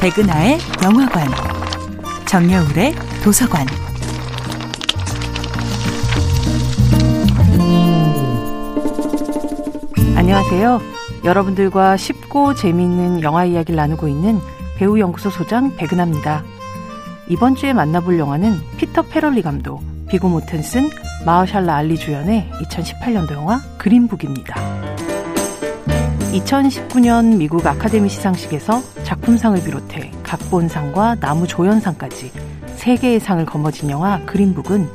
백은하의 영화관, 정여울의 도서관. 안녕하세요. 여러분들과 쉽고 재미있는 영화 이야기를 나누고 있는 배우 연구소 소장 백은하입니다. 이번 주에 만나볼 영화는 피터 페럴리 감독, 비고 모텐슨, 마하샬라 알리 주연의 2018년도 영화 그린북입니다. 2019년 미국 아카데미 시상식에서 작품상을 비롯해 각본상과 나무조연상까지 3개의 상을 거머쥔 영화 그린북은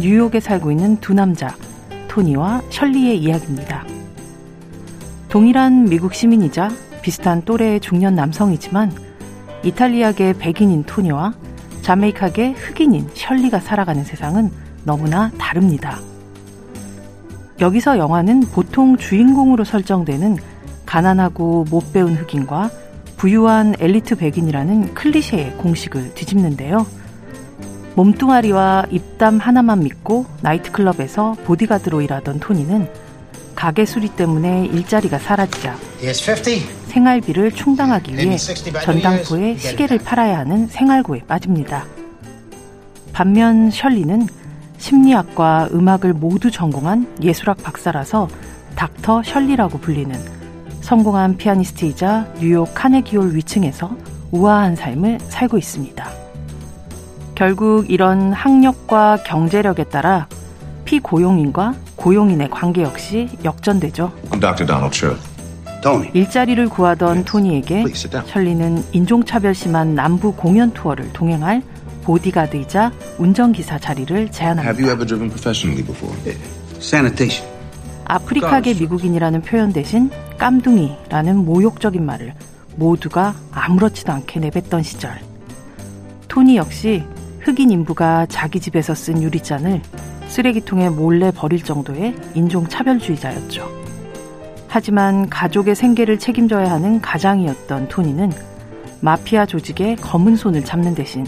뉴욕에 살고 있는 두 남자, 토니와 셜리의 이야기입니다. 동일한 미국 시민이자 비슷한 또래의 중년 남성이지만 이탈리아계 백인인 토니와 자메이카계 흑인인 셜리가 살아가는 세상은 너무나 다릅니다. 여기서 영화는 보통 주인공으로 설정되는 가난하고 못 배운 흑인과 부유한 엘리트 백인이라는 클리셰의 공식을 뒤집는데요. 몸뚱아리와 입담 하나만 믿고 나이트클럽에서 보디가드로 일하던 토니는 가게 수리 때문에 일자리가 사라지자 생활비를 충당하기 위해 전당포에 시계를 팔아야 하는 생활고에 빠집니다. 반면 셜리는 심리학과 음악을 모두 전공한 예술학 박사라서 닥터 셜리라고 불리는 성공한 피아니스트이자 뉴욕 카네기홀 위층에서 우아한 삶을 살고 있습니다. 결국 이런 학력과 경제력에 따라 피고용인과 고용인의 관계 역시 역전되죠. 일자리를 구하던 토니에게 셜리는 인종차별 심한 남부 공연 투어를 동행할 보디가드이자 운전기사 자리를 제안합니다. 아프리카계 미국인이라는 표현 대신 깜둥이라는 모욕적인 말을 모두가 아무렇지도 않게 내뱉던 시절. 토니 역시 흑인 인부가 자기 집에서 쓴 유리잔을 쓰레기통에 몰래 버릴 정도의 인종차별주의자였죠. 하지만 가족의 생계를 책임져야 하는 가장이었던 토니는 마피아 조직의 검은 손을 잡는 대신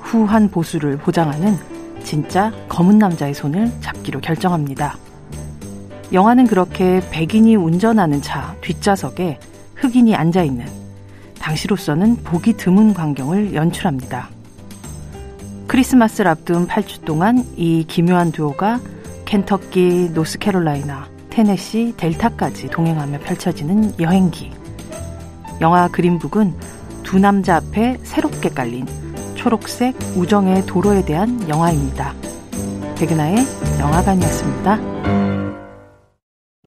후한 보수를 보장하는 진짜 검은 남자의 손을 잡기로 결정합니다. 영화는 그렇게 백인이 운전하는 차 뒷좌석에 흑인이 앉아있는 당시로서는 보기 드문 광경을 연출합니다. 크리스마스를 앞둔 8주 동안 이 기묘한 듀오가 켄터키, 노스캐롤라이나, 테네시, 델타까지 동행하며 펼쳐지는 여행기. 영화 그린북은 두 남자 앞에 새롭게 깔린 초록색 우정의 도로에 대한 영화입니다. 백은하의 영화관이었습니다.